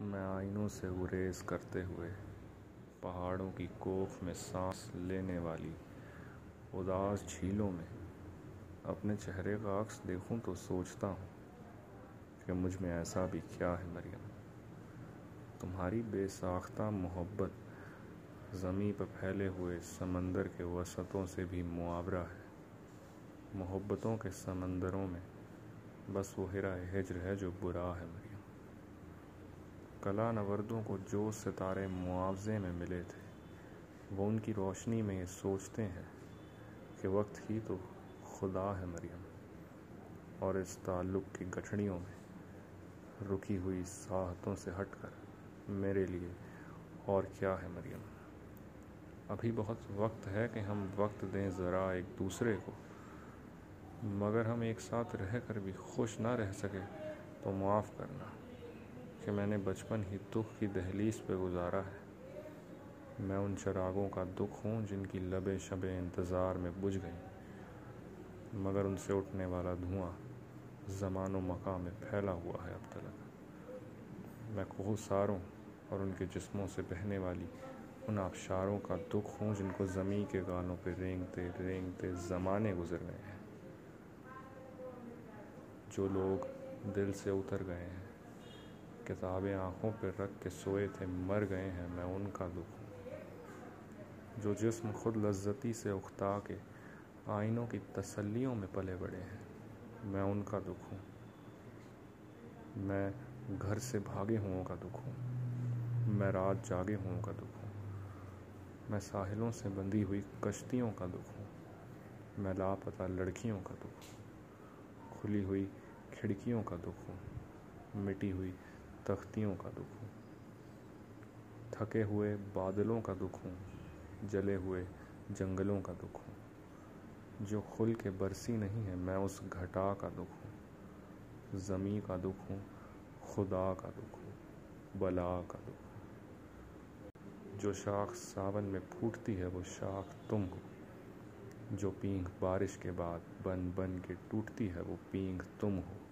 میں آئینوں سے گریز کرتے ہوئے پہاڑوں کی کوکھ میں سانس لینے والی اداس جھیلوں میں اپنے چہرے کا عکس دیکھوں تو سوچتا ہوں کہ مجھ میں ایسا بھی کیا ہے مریم۔ تمہاری بے ساختہ محبت زمیں پہ پھیلے ہوئے سمندر کے وسطوں سے بھی معاورہ ہے۔ محبتوں کے سمندروں میں بس وہ ہرا ہجر ہے جو برا ہے مریم۔ کلا نوردوں کو جو ستارے معاوضے میں ملے تھے، وہ ان کی روشنی میں یہ سوچتے ہیں کہ وقت ہی تو خدا ہے مریم۔ اور اس تعلق کی گٹھڑیوں میں رکی ہوئی ساحتوں سے ہٹ کر میرے لیے اور کیا ہے مریم؟ ابھی بہت وقت ہے کہ ہم وقت دیں ذرا ایک دوسرے کو، مگر ہم ایک ساتھ رہ کر بھی خوش نہ رہ سکے تو معاف کرنا۔ کہ میں نے بچپن ہی دکھ کی دہلیز پہ گزارا ہے۔ میں ان چراغوں کا دکھ ہوں جن کی لبے شبے انتظار میں بجھ گئیں۔ مگر ان سے اٹھنے والا دھواں زمان و مقام میں پھیلا ہوا ہے اب تلک۔ میں کوہ ساروں اور ان کے جسموں سے بہنے والی ان آبشاروں کا دکھ ہوں جن کو زمیں کے گالوں پہ رینگتے رینگتے زمانے گزر گئے ہیں۔ جو لوگ دل سے اتر گئے ہیں کتابیں آنکھوں پہ رکھ کے سوئے تھے، مر گئے ہیں، میں ان کا دکھ جو جسم خود لذتی سے اختا کے آئینوں کی تسلیوں میں پلے بڑے ہیں، میں ان کا دکھ ہوں۔ میں گھر سے بھاگے ہوں کا دکھ ہوں۔ میں رات جاگے ہوں کا دکھ ہوں۔ میں ساحلوں سے بندھی ہوئی کشتیوں کا دکھ ہوں۔ میں لاپتہ لڑکیوں کا دکھ ہوں۔ کھلی ہوئی کھڑکیوں کا دکھ ہوں۔ مٹی ہوئی تختیوں کا دکھ ہوں۔ تھکے ہوئے بادلوں کا دکھ ہوں، جلے ہوئے جنگلوں کا دکھ ہوں۔ جو کھل کے برسی نہیں ہے میں اس گھٹا کا دکھ ہوں۔ زمیں کا دکھ ہوں، خدا کا دکھ ہوں، بلا کا دکھ ہوں۔ جو شاخ ساون میں پھوٹتی ہے، وہ شاخ تم ہو۔ جو پینگ بارش کے بعد بن بن کے ٹوٹتی ہے، وہ پینگ تم ہو۔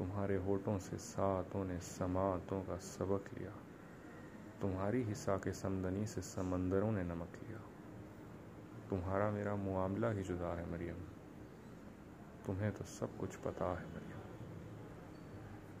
تمہارے ہوٹوں سے ساتوں نے سماعتوں کا سبق لیا۔ تمہاری حصہ کے سمدنی سے سمندروں نے نمک لیا۔ تمہارا میرا معاملہ ہی جدا ہے مریم۔ تمہیں تو سب کچھ پتا ہے مریم۔